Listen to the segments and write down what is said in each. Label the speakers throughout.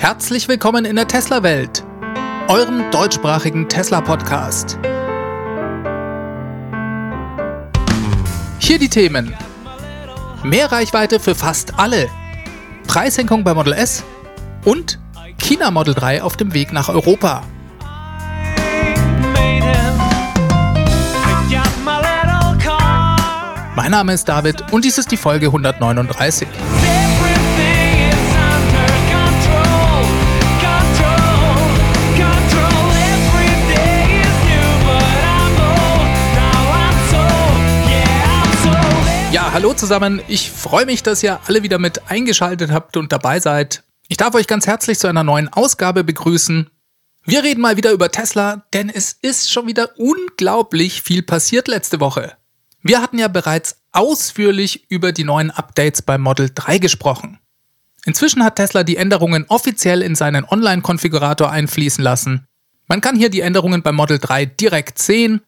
Speaker 1: Herzlich willkommen in der Tesla-Welt, eurem deutschsprachigen Tesla-Podcast. Hier die Themen. Mehr Reichweite für fast alle. Preissenkung bei Model S und China Model 3 auf dem Weg nach Europa. Mein Name ist David und dies ist die Folge 139. hallo zusammen. Ich freue mich, dass ihr alle wieder mit eingeschaltet habt und dabei seid. Ich darf euch ganz herzlich zu einer neuen Ausgabe begrüßen. Wir reden mal wieder über Tesla, denn es ist schon wieder unglaublich viel passiert letzte Woche. Wir hatten ja bereits ausführlich über die neuen Updates beim Model 3 gesprochen. Inzwischen hat Tesla die Änderungen offiziell in seinen Online-Konfigurator einfließen lassen. Man kann hier die Änderungen beim Model 3 direkt sehen.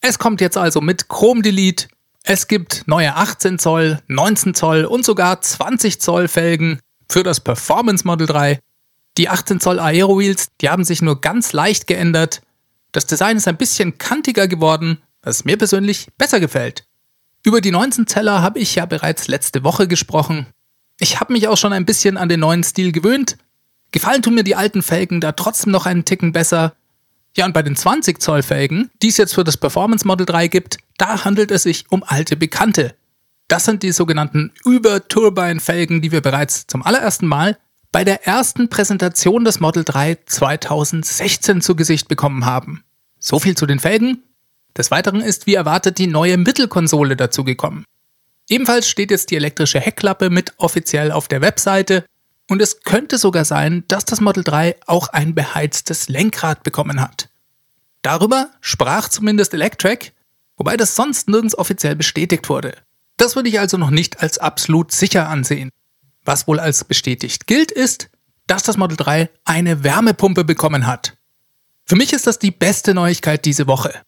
Speaker 1: Es kommt jetzt also mit Chrome Delete. Es gibt neue 18 Zoll, 19 Zoll und sogar 20 Zoll Felgen für das Performance Model 3. Die 18 Zoll Aero Wheels, die haben sich nur ganz leicht geändert. Das Design ist ein bisschen kantiger geworden was mir persönlich besser gefällt. Über die 19 Zeller habe ich ja bereits letzte Woche gesprochen. Ich habe mich auch schon ein bisschen an den neuen Stil gewöhnt. Gefallen tun mir die alten Felgen da trotzdem noch einen Ticken besser. Ja, und bei den 20 Zoll Felgen, die es jetzt für das Performance Model 3 gibt, da handelt es sich um alte Bekannte. Das sind die sogenannten Über-Turbine-Felgen, die wir bereits zum allerersten Mal bei der ersten Präsentation des Model 3 2016 zu Gesicht bekommen haben. So viel zu den Felgen. Des Weiteren ist wie erwartet die neue Mittelkonsole dazugekommen. Ebenfalls steht jetzt die elektrische Heckklappe mit offiziell auf der Webseite und es könnte sogar sein, dass das Model 3 auch ein beheiztes Lenkrad bekommen hat. Darüber sprach zumindest Electrek, wobei das sonst nirgends offiziell bestätigt wurde. Das würde ich also noch nicht als absolut sicher ansehen. Was wohl als bestätigt gilt, ist, dass das Model 3 eine Wärmepumpe bekommen hat. Für mich ist das die beste Neuigkeit diese Woche.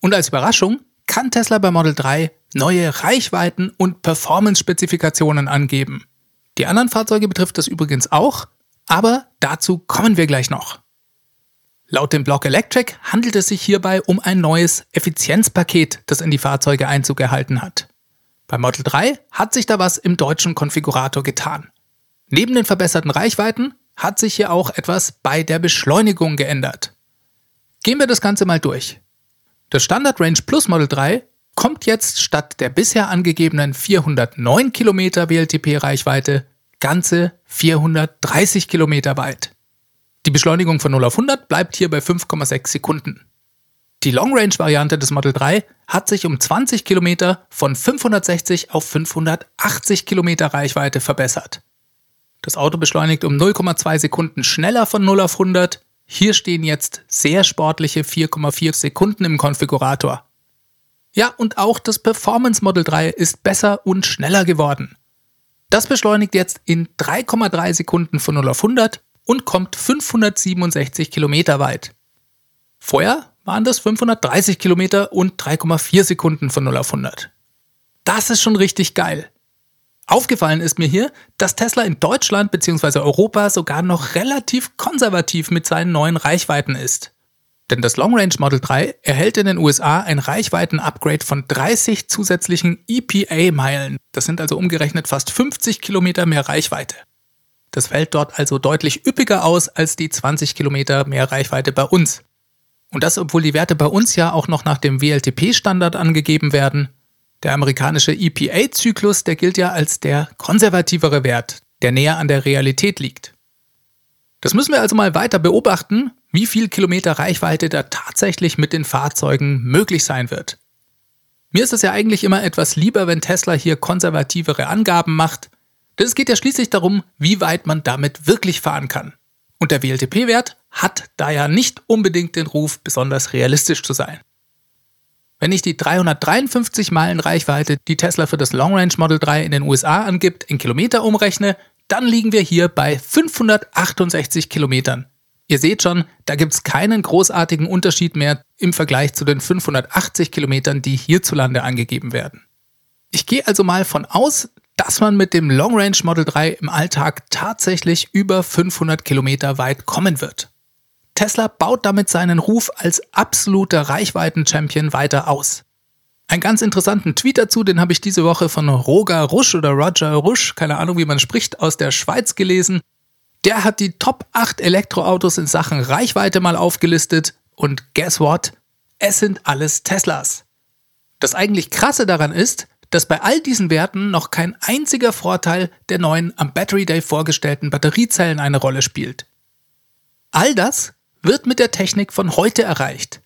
Speaker 1: Und als Überraschung kann Tesla bei Model 3 neue Reichweiten und Performance-Spezifikationen angeben. Die anderen Fahrzeuge betrifft das übrigens auch, aber dazu kommen wir gleich noch. Laut dem Blog Electric handelt es sich hierbei um ein neues Effizienzpaket, das in die Fahrzeuge Einzug erhalten hat. Bei Model 3 hat sich da was im deutschen Konfigurator getan. Neben den verbesserten Reichweiten hat sich hier auch etwas bei der Beschleunigung geändert. Gehen wir das Ganze mal durch. Das Standard Range Plus Model 3 kommt jetzt statt der bisher angegebenen 409 Kilometer WLTP-Reichweite ganze 430 Kilometer weit. Die Beschleunigung von 0 auf 100 bleibt hier bei 5,6 Sekunden. Die Long Range Variante des Model 3 hat sich um 20 Kilometer von 560 auf 580 Kilometer Reichweite verbessert. Das Auto beschleunigt um 0,2 Sekunden schneller von 0 auf 100 hier stehen jetzt sehr sportliche 4,4 Sekunden im Konfigurator. Ja, und auch das Performance Model 3 ist besser und schneller geworden. Das beschleunigt jetzt in 3,3 Sekunden von 0 auf 100 und kommt 567 Kilometer weit. Vorher waren das 530 Kilometer und 3,4 Sekunden von 0 auf 100. Das ist schon richtig geil. Aufgefallen ist mir hier, dass Tesla in Deutschland bzw. Europa sogar noch relativ konservativ mit seinen neuen Reichweiten ist. Denn das Long Range Model 3 erhält in den USA ein Reichweiten-Upgrade von 30 zusätzlichen EPA-Meilen. Das sind also umgerechnet fast 50 Kilometer mehr Reichweite. Das fällt dort also deutlich üppiger aus als die 20 Kilometer mehr Reichweite bei uns. Und das, obwohl die Werte bei uns ja auch noch nach dem WLTP-Standard angegeben werden der amerikanische EPA-Zyklus, der gilt ja als der konservativere Wert, der näher an der Realität liegt. Das müssen wir also mal weiter beobachten, wie viel Kilometer Reichweite da tatsächlich mit den Fahrzeugen möglich sein wird. Mir ist es ja eigentlich immer etwas lieber, wenn Tesla hier konservativere Angaben macht, denn es geht ja schließlich darum, wie weit man damit wirklich fahren kann. Und der WLTP-Wert hat da ja nicht unbedingt den Ruf, besonders realistisch zu sein. Wenn ich die 353 Meilen Reichweite, die Tesla für das Long Range Model 3 in den USA angibt, in Kilometer umrechne, dann liegen wir hier bei 568 Kilometern. Ihr seht schon, da gibt es keinen großartigen Unterschied mehr im Vergleich zu den 580 Kilometern, die hierzulande angegeben werden. Ich gehe also mal von aus, dass man mit dem Long Range Model 3 im Alltag tatsächlich über 500 Kilometer weit kommen wird. Tesla baut damit seinen Ruf als absoluter Reichweiten-Champion weiter aus. Einen ganz interessanten Tweet dazu, den habe ich diese Woche von Roger Rusch oder Roger Rusch, keine Ahnung wie man spricht, aus der Schweiz gelesen. Der hat die Top 8 Elektroautos in Sachen Reichweite mal aufgelistet und guess what? Es sind alles Teslas. Das eigentlich krasse daran ist, dass bei all diesen Werten noch kein einziger Vorteil der neuen am Battery Day vorgestellten Batteriezellen eine Rolle spielt. All das wird mit der Technik von heute erreicht.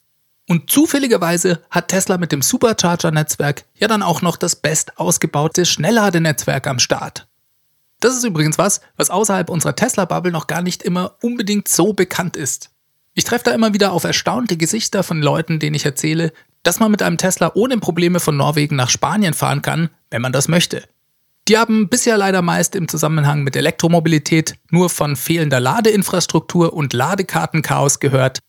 Speaker 1: Und zufälligerweise hat Tesla mit dem Supercharger-Netzwerk ja dann auch noch das best ausgebaute Schnellladenetzwerk am Start. Das ist übrigens was, was außerhalb unserer Tesla-Bubble noch gar nicht immer unbedingt so bekannt ist. Ich treffe da immer wieder auf erstaunte Gesichter von Leuten, denen ich erzähle, dass man mit einem Tesla ohne Probleme von Norwegen nach Spanien fahren kann, wenn man das möchte. Die haben bisher leider meist im Zusammenhang mit Elektromobilität nur von fehlender Ladeinfrastruktur und Ladekartenchaos gehört,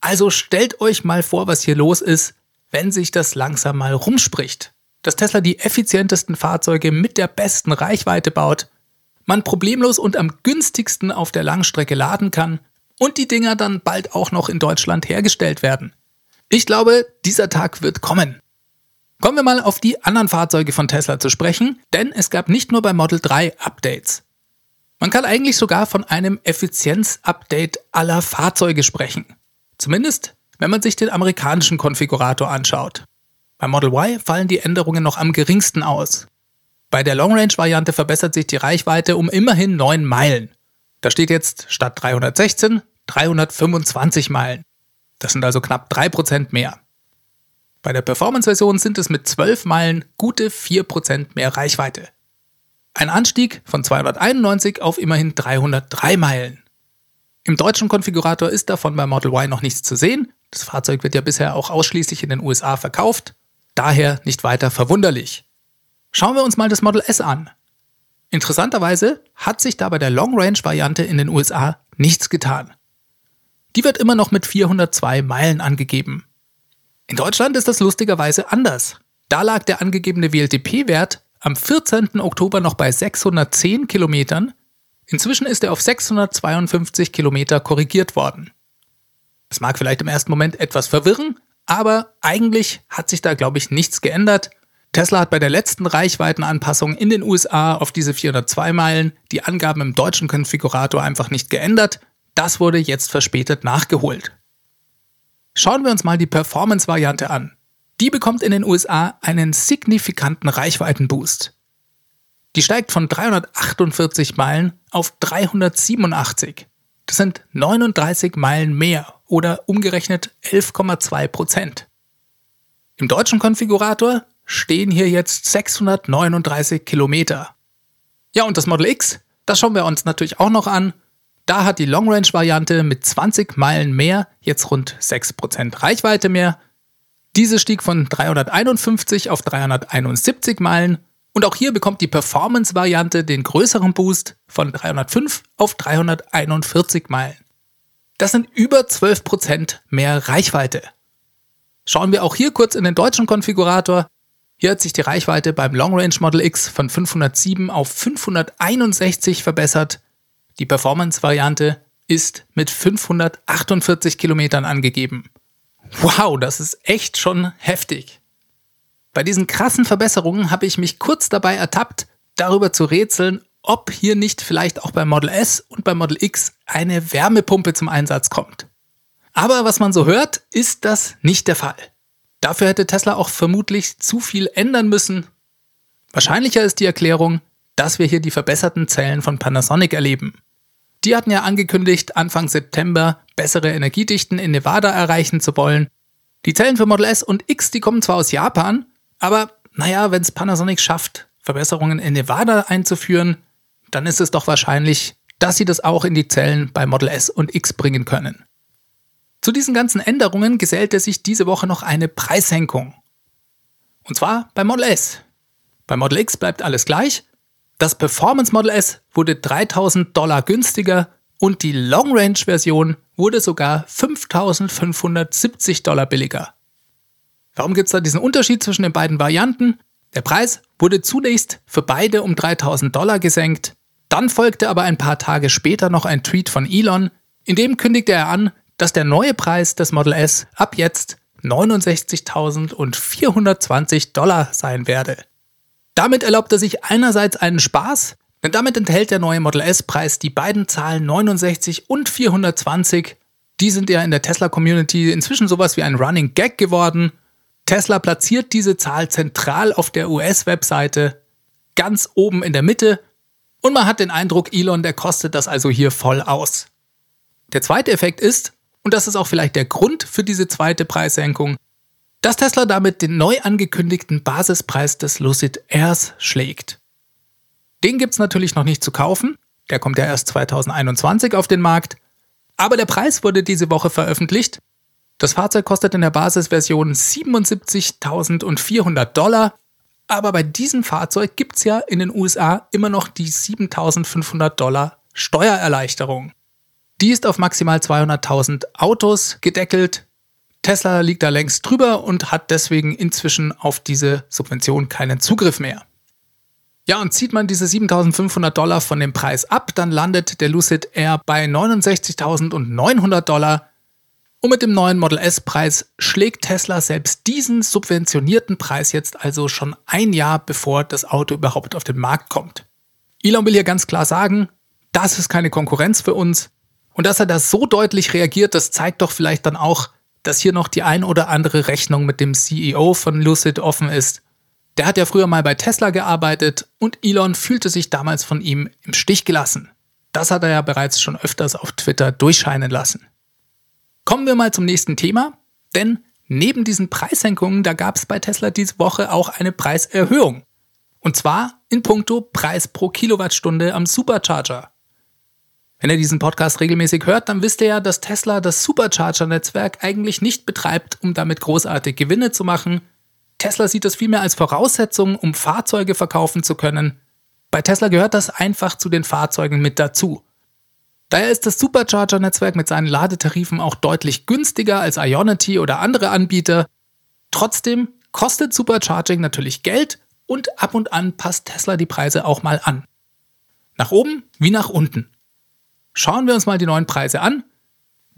Speaker 1: also stellt euch mal vor, was hier los ist, wenn sich das langsam mal rumspricht. Dass Tesla die effizientesten Fahrzeuge mit der besten Reichweite baut, man problemlos und am günstigsten auf der Langstrecke laden kann und die Dinger dann bald auch noch in Deutschland hergestellt werden. Ich glaube, dieser Tag wird kommen. Kommen wir mal auf die anderen Fahrzeuge von Tesla zu sprechen, denn es gab nicht nur bei Model 3 Updates. Man kann eigentlich sogar von einem Effizienz-Update aller Fahrzeuge sprechen. Zumindest, wenn man sich den amerikanischen Konfigurator anschaut. Beim Model Y fallen die Änderungen noch am geringsten aus. Bei der Long Range Variante verbessert sich die Reichweite um immerhin 9 Meilen. Da steht jetzt statt 316 325 Meilen. Das sind also knapp 3% mehr. Bei der Performance-Version sind es mit 12 Meilen gute 4% mehr Reichweite. Ein Anstieg von 291 auf immerhin 303 Meilen. Im deutschen Konfigurator ist davon bei Model Y noch nichts zu sehen. Das Fahrzeug wird ja bisher auch ausschließlich in den USA verkauft. Daher nicht weiter verwunderlich. Schauen wir uns mal das Model S an. Interessanterweise hat sich da bei der Long Range Variante in den USA nichts getan. Die wird immer noch mit 402 Meilen angegeben. In Deutschland ist das lustigerweise anders. Da lag der angegebene WLTP-Wert am 14. Oktober noch bei 610 Kilometern Inzwischen ist er auf 652 Kilometer korrigiert worden. Das mag vielleicht im ersten Moment etwas verwirren, aber eigentlich hat sich da, glaube ich, nichts geändert. Tesla hat bei der letzten Reichweitenanpassung in den USA auf diese 402 Meilen die Angaben im deutschen Konfigurator einfach nicht geändert. Das wurde jetzt verspätet nachgeholt. Schauen wir uns mal die Performance-Variante an. Die bekommt in den USA einen signifikanten Reichweitenboost. Die steigt von 348 Meilen auf 387. Das sind 39 Meilen mehr oder umgerechnet 11,2 Prozent. Im deutschen Konfigurator stehen hier jetzt 639 Kilometer. Ja, und das Model X, das schauen wir uns natürlich auch noch an. Da hat die Long Range Variante mit 20 Meilen mehr jetzt rund 6% Reichweite mehr. Diese stieg von 351 auf 371 Meilen und auch hier bekommt die Performance-Variante den größeren Boost von 305 auf 341 Meilen. Das sind über 12% mehr Reichweite. Schauen wir auch hier kurz in den deutschen Konfigurator. Hier hat sich die Reichweite beim Long Range Model X von 507 auf 561 verbessert. Die Performance-Variante ist mit 548 Kilometern angegeben. Wow, das ist echt schon heftig. Bei diesen krassen Verbesserungen habe ich mich kurz dabei ertappt, darüber zu rätseln, ob hier nicht vielleicht auch beim Model S und beim Model X eine Wärmepumpe zum Einsatz kommt. Aber was man so hört, ist das nicht der Fall. Dafür hätte Tesla auch vermutlich zu viel ändern müssen. Wahrscheinlicher ist die Erklärung, dass wir hier die verbesserten Zellen von Panasonic erleben. Die hatten ja angekündigt, Anfang September bessere Energiedichten in Nevada erreichen zu wollen. Die Zellen für Model S und X, die kommen zwar aus Japan, aber naja, wenn es Panasonic schafft, Verbesserungen in Nevada einzuführen, dann ist es doch wahrscheinlich, dass sie das auch in die Zellen bei Model S und X bringen können. Zu diesen ganzen Änderungen gesellte sich diese Woche noch eine Preissenkung. Und zwar bei Model S. Bei Model X bleibt alles gleich. Das Performance Model S wurde 3000 Dollar günstiger und die Long Range Version wurde sogar 5570 Dollar billiger. Warum gibt es da diesen Unterschied zwischen den beiden Varianten? Der Preis wurde zunächst für beide um 3000 Dollar gesenkt, dann folgte aber ein paar Tage später noch ein Tweet von Elon, in dem kündigte er an, dass der neue Preis des Model S ab jetzt 69.420 Dollar sein werde. Damit erlaubt er sich einerseits einen Spaß, denn damit enthält der neue Model S-Preis die beiden Zahlen 69 und 420. Die sind ja in der Tesla-Community inzwischen sowas wie ein Running Gag geworden. Tesla platziert diese Zahl zentral auf der US-Webseite, ganz oben in der Mitte, und man hat den Eindruck, Elon, der kostet das also hier voll aus. Der zweite Effekt ist, und das ist auch vielleicht der Grund für diese zweite Preissenkung, dass Tesla damit den neu angekündigten Basispreis des Lucid Airs schlägt. Den gibt es natürlich noch nicht zu kaufen, der kommt ja erst 2021 auf den Markt, aber der Preis wurde diese Woche veröffentlicht. Das Fahrzeug kostet in der Basisversion 77.400 Dollar, aber bei diesem Fahrzeug gibt es ja in den USA immer noch die 7.500 Dollar Steuererleichterung. Die ist auf maximal 200.000 Autos gedeckelt. Tesla liegt da längst drüber und hat deswegen inzwischen auf diese Subvention keinen Zugriff mehr. Ja, und zieht man diese 7500 Dollar von dem Preis ab, dann landet der Lucid Air bei 69.900 Dollar. Und mit dem neuen Model S-Preis schlägt Tesla selbst diesen subventionierten Preis jetzt also schon ein Jahr bevor das Auto überhaupt auf den Markt kommt. Elon will hier ganz klar sagen, das ist keine Konkurrenz für uns. Und dass er da so deutlich reagiert, das zeigt doch vielleicht dann auch, dass hier noch die ein oder andere Rechnung mit dem CEO von Lucid offen ist. Der hat ja früher mal bei Tesla gearbeitet und Elon fühlte sich damals von ihm im Stich gelassen. Das hat er ja bereits schon öfters auf Twitter durchscheinen lassen. Kommen wir mal zum nächsten Thema, denn neben diesen Preissenkungen, da gab es bei Tesla diese Woche auch eine Preiserhöhung. Und zwar in puncto Preis pro Kilowattstunde am Supercharger. Wenn ihr diesen Podcast regelmäßig hört, dann wisst ihr ja, dass Tesla das Supercharger-Netzwerk eigentlich nicht betreibt, um damit großartig Gewinne zu machen. Tesla sieht das vielmehr als Voraussetzung, um Fahrzeuge verkaufen zu können. Bei Tesla gehört das einfach zu den Fahrzeugen mit dazu. Daher ist das Supercharger-Netzwerk mit seinen Ladetarifen auch deutlich günstiger als Ionity oder andere Anbieter. Trotzdem kostet Supercharging natürlich Geld und ab und an passt Tesla die Preise auch mal an. Nach oben wie nach unten. Schauen wir uns mal die neuen Preise an.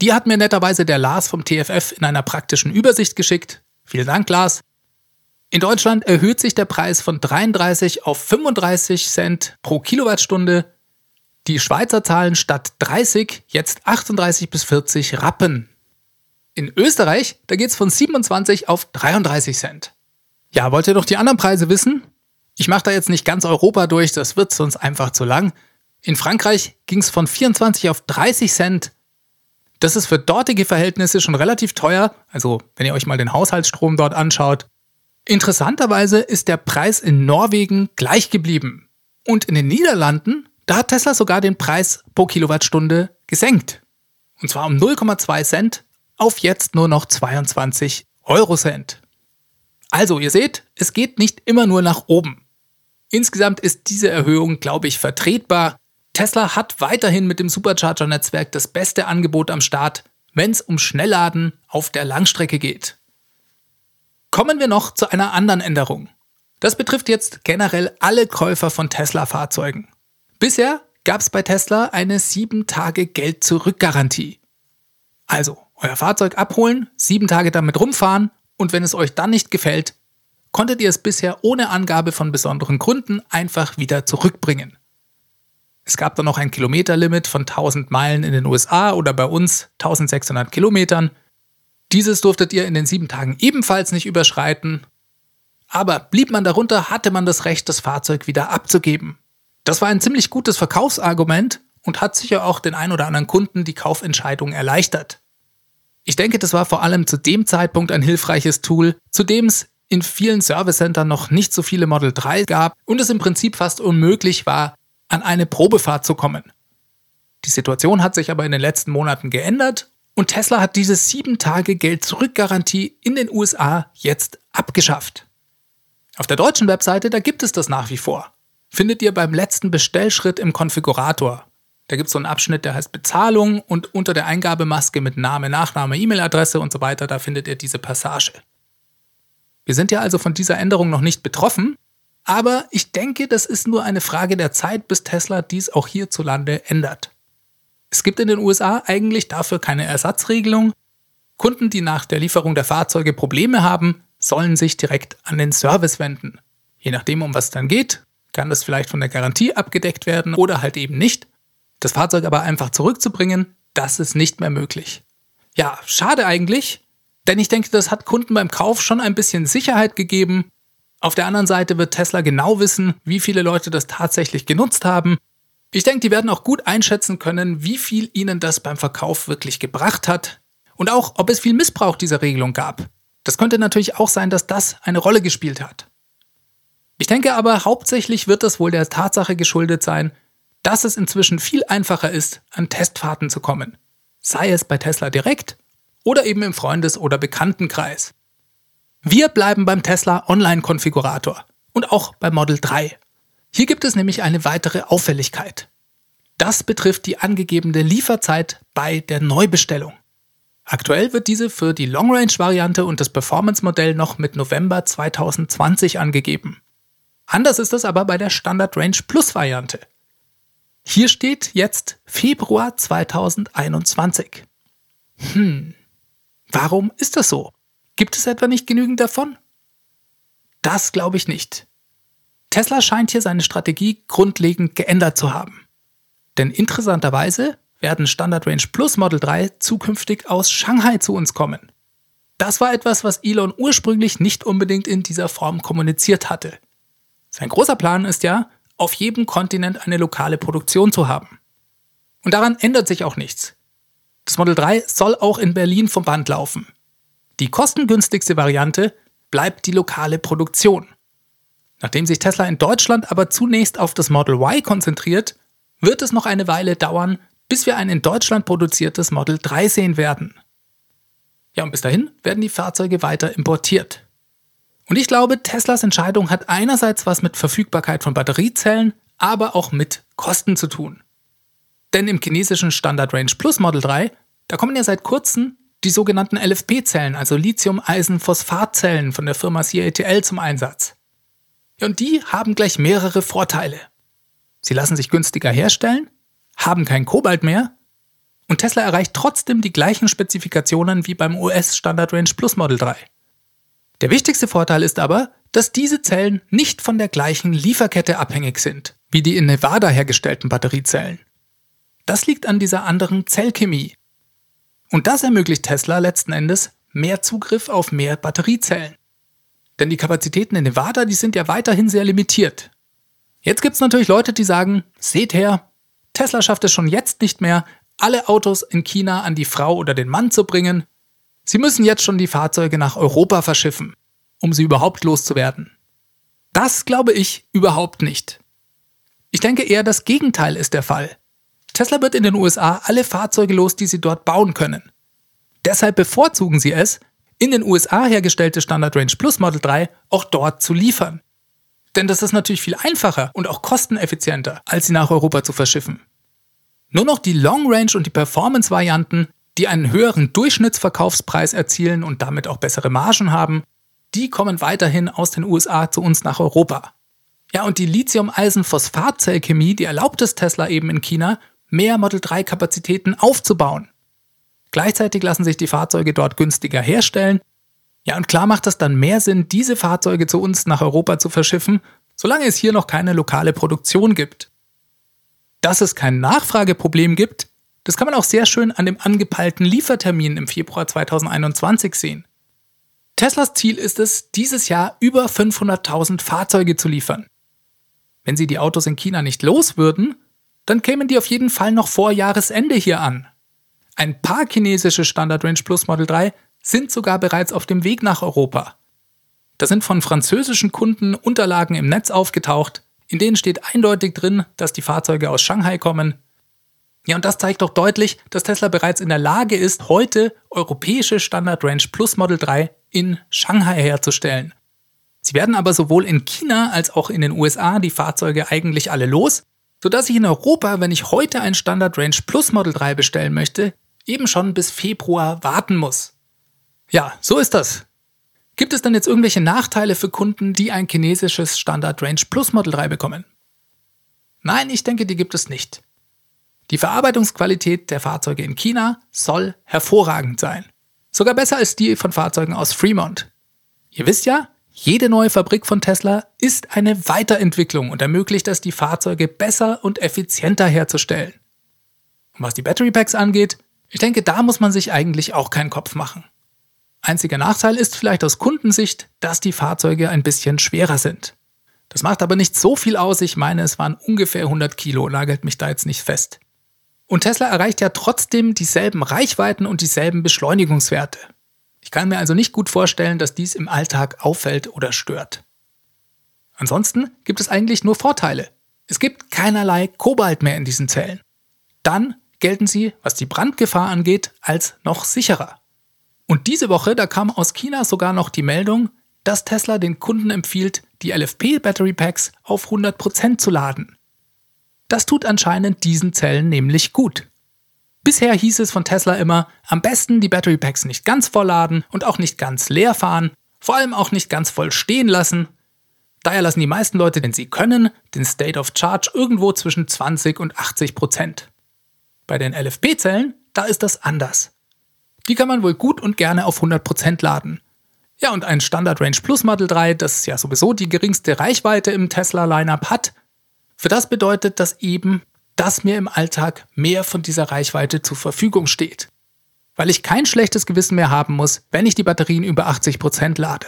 Speaker 1: Die hat mir netterweise der Lars vom TFF in einer praktischen Übersicht geschickt. Vielen Dank, Lars. In Deutschland erhöht sich der Preis von 33 auf 35 Cent pro Kilowattstunde. Die Schweizer zahlen statt 30 jetzt 38 bis 40 Rappen. In Österreich, da geht's von 27 auf 33 Cent. Ja, wollt ihr doch die anderen Preise wissen? Ich mache da jetzt nicht ganz Europa durch, das wird sonst einfach zu lang. In Frankreich ging es von 24 auf 30 Cent. Das ist für dortige Verhältnisse schon relativ teuer, also wenn ihr euch mal den Haushaltsstrom dort anschaut. Interessanterweise ist der Preis in Norwegen gleich geblieben. Und in den Niederlanden, da hat Tesla sogar den Preis pro Kilowattstunde gesenkt. Und zwar um 0,2 Cent auf jetzt nur noch 22 Eurocent. Also, ihr seht, es geht nicht immer nur nach oben. Insgesamt ist diese Erhöhung, glaube ich, vertretbar. Tesla hat weiterhin mit dem Supercharger-Netzwerk das beste Angebot am Start, wenn es um Schnellladen auf der Langstrecke geht. Kommen wir noch zu einer anderen Änderung. Das betrifft jetzt generell alle Käufer von Tesla-Fahrzeugen. Bisher gab es bei Tesla eine 7-Tage-Geld-Zurück-Garantie. Also, euer Fahrzeug abholen, 7 Tage damit rumfahren und wenn es euch dann nicht gefällt, konntet ihr es bisher ohne Angabe von besonderen Gründen einfach wieder zurückbringen. Es gab dann noch ein Kilometerlimit von 1000 Meilen in den USA oder bei uns 1600 Kilometern. Dieses durftet ihr in den sieben Tagen ebenfalls nicht überschreiten. Aber blieb man darunter, hatte man das Recht, das Fahrzeug wieder abzugeben. Das war ein ziemlich gutes Verkaufsargument und hat sicher auch den ein oder anderen Kunden die Kaufentscheidung erleichtert. Ich denke, das war vor allem zu dem Zeitpunkt ein hilfreiches Tool, zu dem es in vielen Servicecentern noch nicht so viele Model 3 gab und es im Prinzip fast unmöglich war, an eine Probefahrt zu kommen. Die Situation hat sich aber in den letzten Monaten geändert und Tesla hat diese 7 Tage Geld-Zurück-Garantie in den USA jetzt abgeschafft. Auf der deutschen Webseite, da gibt es das nach wie vor. Findet ihr beim letzten Bestellschritt im Konfigurator. Da gibt es so einen Abschnitt, der heißt Bezahlung und unter der Eingabemaske mit Name, Nachname, E-Mail-Adresse und so weiter, da findet ihr diese Passage. Wir sind ja also von dieser Änderung noch nicht betroffen, aber ich denke, das ist nur eine Frage der Zeit, bis Tesla dies auch hierzulande ändert. Es gibt in den USA eigentlich dafür keine Ersatzregelung. Kunden, die nach der Lieferung der Fahrzeuge Probleme haben, sollen sich direkt an den Service wenden. Je nachdem, um was es dann geht, kann das vielleicht von der Garantie abgedeckt werden oder halt eben nicht. Das Fahrzeug aber einfach zurückzubringen, das ist nicht mehr möglich. Ja, schade eigentlich, denn ich denke, das hat Kunden beim Kauf schon ein bisschen Sicherheit gegeben. Auf der anderen Seite wird Tesla genau wissen, wie viele Leute das tatsächlich genutzt haben. Ich denke, die werden auch gut einschätzen können, wie viel ihnen das beim Verkauf wirklich gebracht hat und auch, ob es viel Missbrauch dieser Regelung gab. Das könnte natürlich auch sein, dass das eine Rolle gespielt hat. Ich denke aber, hauptsächlich wird das wohl der Tatsache geschuldet sein, dass es inzwischen viel einfacher ist, an Testfahrten zu kommen. Sei es bei Tesla direkt oder eben im Freundes- oder Bekanntenkreis. Wir bleiben beim Tesla Online-Konfigurator und auch beim Model 3. Hier gibt es nämlich eine weitere Auffälligkeit. Das betrifft die angegebene Lieferzeit bei der Neubestellung. Aktuell wird diese für die Long-Range-Variante und das Performance-Modell noch mit November 2020 angegeben. Anders ist es aber bei der Standard Range Plus Variante. Hier steht jetzt Februar 2021. Hm, warum ist das so? Gibt es etwa nicht genügend davon? Das glaube ich nicht. Tesla scheint hier seine Strategie grundlegend geändert zu haben. Denn interessanterweise werden Standard Range Plus Model 3 zukünftig aus Shanghai zu uns kommen. Das war etwas, was Elon ursprünglich nicht unbedingt in dieser Form kommuniziert hatte. Sein großer Plan ist ja, auf jedem Kontinent eine lokale Produktion zu haben. Und daran ändert sich auch nichts. Das Model 3 soll auch in Berlin vom Band laufen. Die kostengünstigste Variante bleibt die lokale Produktion. Nachdem sich Tesla in Deutschland aber zunächst auf das Model Y konzentriert, wird es noch eine Weile dauern, bis wir ein in Deutschland produziertes Model 3 sehen werden. Ja, und bis dahin werden die Fahrzeuge weiter importiert. Und ich glaube, Teslas Entscheidung hat einerseits was mit Verfügbarkeit von Batteriezellen, aber auch mit Kosten zu tun. Denn im chinesischen Standard Range Plus Model 3, da kommen ja seit kurzem die sogenannten LFP-Zellen, also Lithium-Eisen-Phosphat-Zellen von der Firma CATL zum Einsatz. Und die haben gleich mehrere Vorteile. Sie lassen sich günstiger herstellen, haben kein Kobalt mehr und Tesla erreicht trotzdem die gleichen Spezifikationen wie beim US Standard Range Plus Model 3. Der wichtigste Vorteil ist aber, dass diese Zellen nicht von der gleichen Lieferkette abhängig sind, wie die in Nevada hergestellten Batteriezellen. Das liegt an dieser anderen Zellchemie. Und das ermöglicht Tesla letzten Endes mehr Zugriff auf mehr Batteriezellen. Denn die Kapazitäten in Nevada, die sind ja weiterhin sehr limitiert. Jetzt gibt es natürlich Leute, die sagen, seht her, Tesla schafft es schon jetzt nicht mehr, alle Autos in China an die Frau oder den Mann zu bringen. Sie müssen jetzt schon die Fahrzeuge nach Europa verschiffen, um sie überhaupt loszuwerden. Das glaube ich überhaupt nicht. Ich denke eher, das Gegenteil ist der Fall. Tesla wird in den USA alle Fahrzeuge los, die sie dort bauen können. Deshalb bevorzugen sie es, in den USA hergestellte Standard Range Plus Model 3 auch dort zu liefern. Denn das ist natürlich viel einfacher und auch kosteneffizienter, als sie nach Europa zu verschiffen. Nur noch die Long Range und die Performance-Varianten, die einen höheren Durchschnittsverkaufspreis erzielen und damit auch bessere Margen haben, die kommen weiterhin aus den USA zu uns nach Europa. Ja, und die Lithium-Eisen-Phosphat-Zellchemie, die erlaubt es Tesla eben in China, mehr Model 3 Kapazitäten aufzubauen. Gleichzeitig lassen sich die Fahrzeuge dort günstiger herstellen ja, und klar macht es dann mehr Sinn, diese Fahrzeuge zu uns nach Europa zu verschiffen, solange es hier noch keine lokale Produktion gibt. Dass es kein Nachfrageproblem gibt, das kann man auch sehr schön an dem angepeilten Liefertermin im Februar 2021 sehen. Teslas Ziel ist es, dieses Jahr über 500.000 Fahrzeuge zu liefern. Wenn sie die Autos in China nicht los würden, dann kämen die auf jeden Fall noch vor Jahresende hier an. Ein paar chinesische Standard Range Plus Model 3 sind sogar bereits auf dem Weg nach Europa. Da sind von französischen Kunden Unterlagen im Netz aufgetaucht, in denen steht eindeutig drin, dass die Fahrzeuge aus Shanghai kommen. Ja, und das zeigt doch deutlich, dass Tesla bereits in der Lage ist, heute europäische Standard Range Plus Model 3 in Shanghai herzustellen. Sie werden aber sowohl in China als auch in den USA die Fahrzeuge eigentlich alle los, sodass ich in Europa, wenn ich heute ein Standard Range Plus Model 3 bestellen möchte, eben schon bis Februar warten muss. Ja, so ist das. Gibt es dann jetzt irgendwelche Nachteile für Kunden, die ein chinesisches Standard Range Plus Model 3 bekommen? Nein, ich denke, die gibt es nicht. Die Verarbeitungsqualität der Fahrzeuge in China soll hervorragend sein. Sogar besser als die von Fahrzeugen aus Fremont. Ihr wisst ja, jede neue Fabrik von Tesla ist eine Weiterentwicklung und ermöglicht es, die Fahrzeuge besser und effizienter herzustellen. Und was die Battery Packs angeht, ich denke, da muss man sich eigentlich auch keinen Kopf machen. Einziger Nachteil ist vielleicht aus Kundensicht, dass die Fahrzeuge ein bisschen schwerer sind. Das macht aber nicht so viel aus, ich meine, es waren ungefähr 100 Kilo, nagelt mich da jetzt nicht fest. Und Tesla erreicht ja trotzdem dieselben Reichweiten und dieselben Beschleunigungswerte. Ich kann mir also nicht gut vorstellen, dass dies im Alltag auffällt oder stört. Ansonsten gibt es eigentlich nur Vorteile. Es gibt keinerlei Kobalt mehr in diesen Zellen. Dann gelten sie, was die Brandgefahr angeht, als noch sicherer. Und diese Woche, da kam aus China sogar noch die Meldung, dass Tesla den Kunden empfiehlt, die LFP Battery Packs auf 100% zu laden. Das tut anscheinend diesen Zellen nämlich gut. Bisher hieß es von Tesla immer, am besten die Battery Packs nicht ganz voll laden und auch nicht ganz leer fahren, vor allem auch nicht ganz voll stehen lassen. Daher lassen die meisten Leute, wenn sie können, den State of Charge irgendwo zwischen 20 und 80 Prozent. Bei den LFP-Zellen, da ist das anders. Die kann man wohl gut und gerne auf 100 Prozent laden. Ja, und ein Standard Range Plus Model 3, das ja sowieso die geringste Reichweite im Tesla-Lineup hat, für das bedeutet das eben, dass mir im Alltag mehr von dieser Reichweite zur Verfügung steht. Weil ich kein schlechtes Gewissen mehr haben muss, wenn ich die Batterien über 80% lade.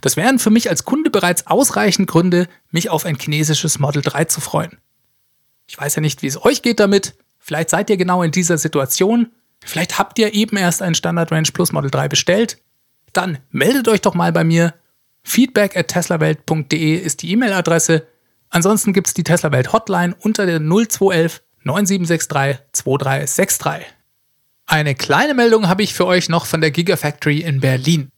Speaker 1: Das wären für mich als Kunde bereits ausreichend Gründe, mich auf ein chinesisches Model 3 zu freuen. Ich weiß ja nicht, wie es euch geht damit. Vielleicht seid ihr genau in dieser Situation. Vielleicht habt ihr eben erst ein Standard Range Plus Model 3 bestellt. Dann meldet euch doch mal bei mir. Feedback at teslawelt.de ist die E-Mail-Adresse. Ansonsten gibt es die Tesla Welt Hotline unter der 0211 9763 2363. Eine kleine Meldung habe ich für euch noch von der Gigafactory in Berlin.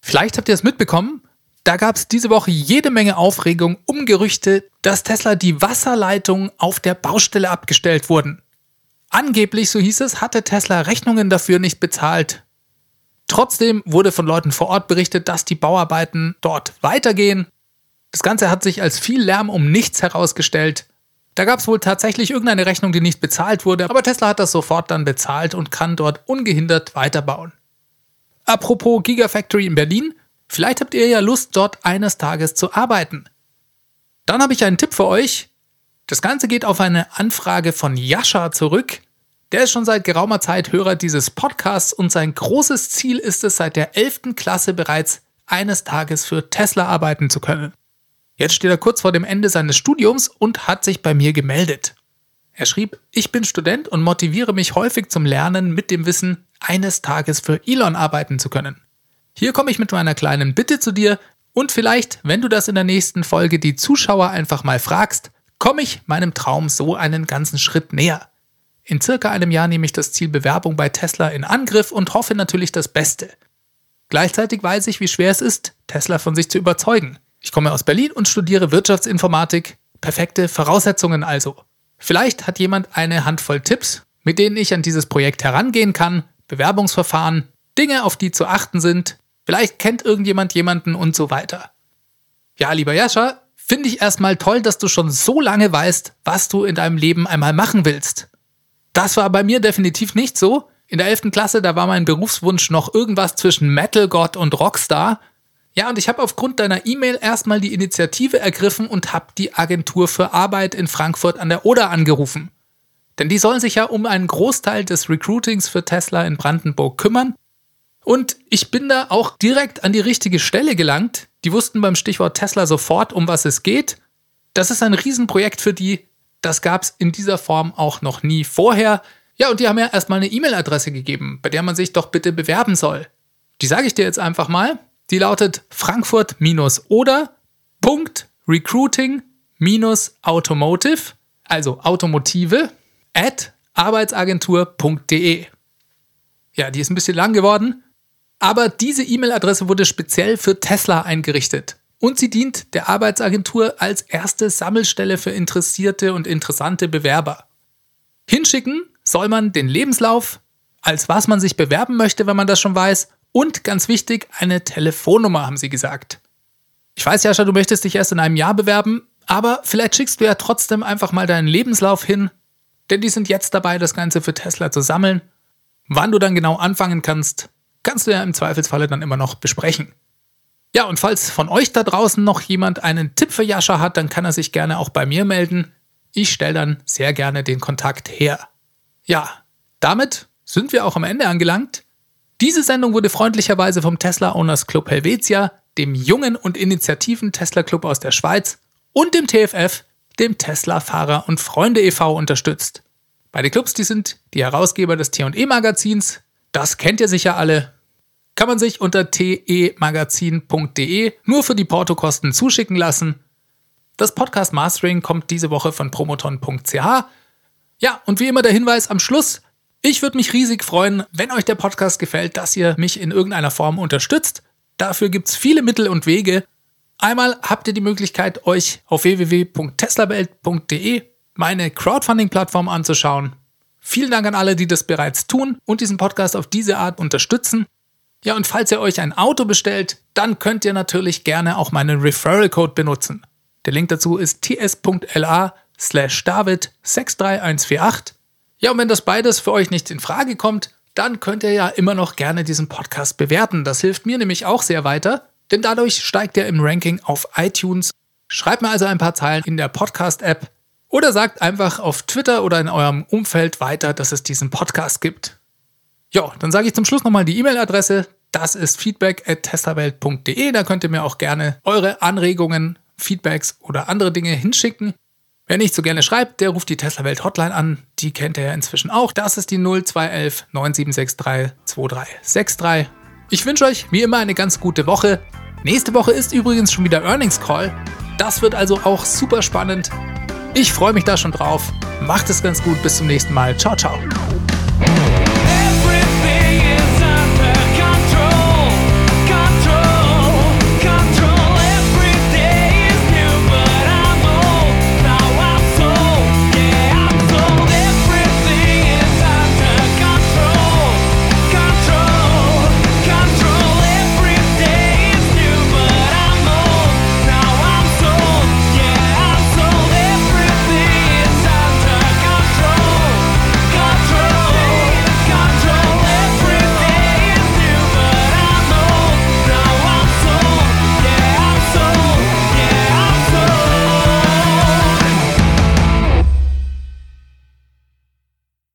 Speaker 1: Vielleicht habt ihr es mitbekommen, da gab es diese Woche jede Menge Aufregung um Gerüchte, dass Tesla die Wasserleitungen auf der Baustelle abgestellt wurden. Angeblich, so hieß es, hatte Tesla Rechnungen dafür nicht bezahlt. Trotzdem wurde von Leuten vor Ort berichtet, dass die Bauarbeiten dort weitergehen das Ganze hat sich als viel Lärm um nichts herausgestellt. Da gab es wohl tatsächlich irgendeine Rechnung, die nicht bezahlt wurde, aber Tesla hat das sofort dann bezahlt und kann dort ungehindert weiterbauen. Apropos Gigafactory in Berlin, vielleicht habt ihr ja Lust, dort eines Tages zu arbeiten. Dann habe ich einen Tipp für euch. Das Ganze geht auf eine Anfrage von Jascha zurück. Der ist schon seit geraumer Zeit Hörer dieses Podcasts und sein großes Ziel ist es, seit der 11. Klasse bereits eines Tages für Tesla arbeiten zu können. Jetzt steht er kurz vor dem Ende seines Studiums und hat sich bei mir gemeldet. Er schrieb, ich bin Student und motiviere mich häufig zum Lernen mit dem Wissen, eines Tages für Elon arbeiten zu können. Hier komme ich mit meiner kleinen Bitte zu dir und vielleicht, wenn du das in der nächsten Folge die Zuschauer einfach mal fragst, komme ich meinem Traum so einen ganzen Schritt näher. In circa einem Jahr nehme ich das Ziel Bewerbung bei Tesla in Angriff und hoffe natürlich das Beste. Gleichzeitig weiß ich, wie schwer es ist, Tesla von sich zu überzeugen. Ich komme aus Berlin und studiere Wirtschaftsinformatik. Perfekte Voraussetzungen also. Vielleicht hat jemand eine Handvoll Tipps, mit denen ich an dieses Projekt herangehen kann, Bewerbungsverfahren, Dinge, auf die zu achten sind. Vielleicht kennt irgendjemand jemanden und so weiter. Ja, lieber Jascha, finde ich erstmal toll, dass du schon so lange weißt, was du in deinem Leben einmal machen willst. Das war bei mir definitiv nicht so. In der 11. Klasse, da war mein Berufswunsch noch irgendwas zwischen Metal God und Rockstar ja, und ich habe aufgrund deiner E-Mail erstmal die Initiative ergriffen und habe die Agentur für Arbeit in Frankfurt an der Oder angerufen. Denn die sollen sich ja um einen Großteil des Recruitings für Tesla in Brandenburg kümmern. Und ich bin da auch direkt an die richtige Stelle gelangt. Die wussten beim Stichwort Tesla sofort, um was es geht. Das ist ein Riesenprojekt für die. Das gab es in dieser Form auch noch nie vorher. Ja, und die haben ja erstmal eine E-Mail-Adresse gegeben, bei der man sich doch bitte bewerben soll. Die sage ich dir jetzt einfach mal. Die lautet Frankfurt-oder.recruiting-automotive, also Automotive, at arbeitsagentur.de. Ja, die ist ein bisschen lang geworden, aber diese E-Mail-Adresse wurde speziell für Tesla eingerichtet und sie dient der Arbeitsagentur als erste Sammelstelle für interessierte und interessante Bewerber. Hinschicken soll man den Lebenslauf, als was man sich bewerben möchte, wenn man das schon weiß, Und ganz wichtig, eine Telefonnummer, haben sie gesagt. Ich weiß, Jascha, du möchtest dich erst in einem Jahr bewerben, aber vielleicht schickst du ja trotzdem einfach mal deinen Lebenslauf hin, denn die sind jetzt dabei, das Ganze für Tesla zu sammeln. Wann du dann genau anfangen kannst, kannst du ja im Zweifelsfalle dann immer noch besprechen. Ja, und falls von euch da draußen noch jemand einen Tipp für Jascha hat, dann kann er sich gerne auch bei mir melden. Ich stelle dann sehr gerne den Kontakt her. Ja, damit sind wir auch am Ende angelangt. Diese Sendung wurde freundlicherweise vom Tesla Owners Club Helvetia, dem jungen und initiativen Tesla Club aus der Schweiz und dem TFF, dem Tesla Fahrer und Freunde e.V. unterstützt. Beide Clubs, die sind die Herausgeber des T&E Magazins. Das kennt ihr sicher alle. Kann man sich unter temagazin.de nur für die Portokosten zuschicken lassen. Das Podcast Mastering kommt diese Woche von promoton.ch. Ja, und wie immer der Hinweis am Schluss. Ich würde mich riesig freuen, wenn euch der Podcast gefällt, dass ihr mich in irgendeiner Form unterstützt. Dafür gibt es viele Mittel und Wege. Einmal habt ihr die Möglichkeit, euch auf www.teslawelt.de meine Crowdfunding-Plattform anzuschauen. Vielen Dank an alle, die das bereits tun und diesen Podcast auf diese Art unterstützen. Ja, und falls ihr euch ein Auto bestellt, dann könnt ihr natürlich gerne auch meinen Referral-Code benutzen. Der Link dazu ist ts.la slash david 63148. Ja, und wenn das beides für euch nicht in Frage kommt, dann könnt ihr ja immer noch gerne diesen Podcast bewerten. Das hilft mir nämlich auch sehr weiter, denn dadurch steigt er im Ranking auf iTunes. Schreibt mir also ein paar Zeilen in der Podcast-App oder sagt einfach auf Twitter oder in eurem Umfeld weiter, dass es diesen Podcast gibt. Ja, dann sage ich zum Schluss nochmal die E-Mail-Adresse. Das ist feedback at testawelt.de. Da könnt ihr mir auch gerne eure Anregungen, Feedbacks oder andere Dinge hinschicken. Wer nicht so gerne schreibt, der ruft die Tesla Welt Hotline an. Die kennt ihr ja inzwischen auch. Das ist die 0211 9763 2363. Ich wünsche euch wie immer eine ganz gute Woche. Nächste Woche ist übrigens schon wieder Earnings Call. Das wird also auch super spannend. Ich freue mich da schon drauf. Macht es ganz gut. Bis zum nächsten Mal. Ciao, ciao.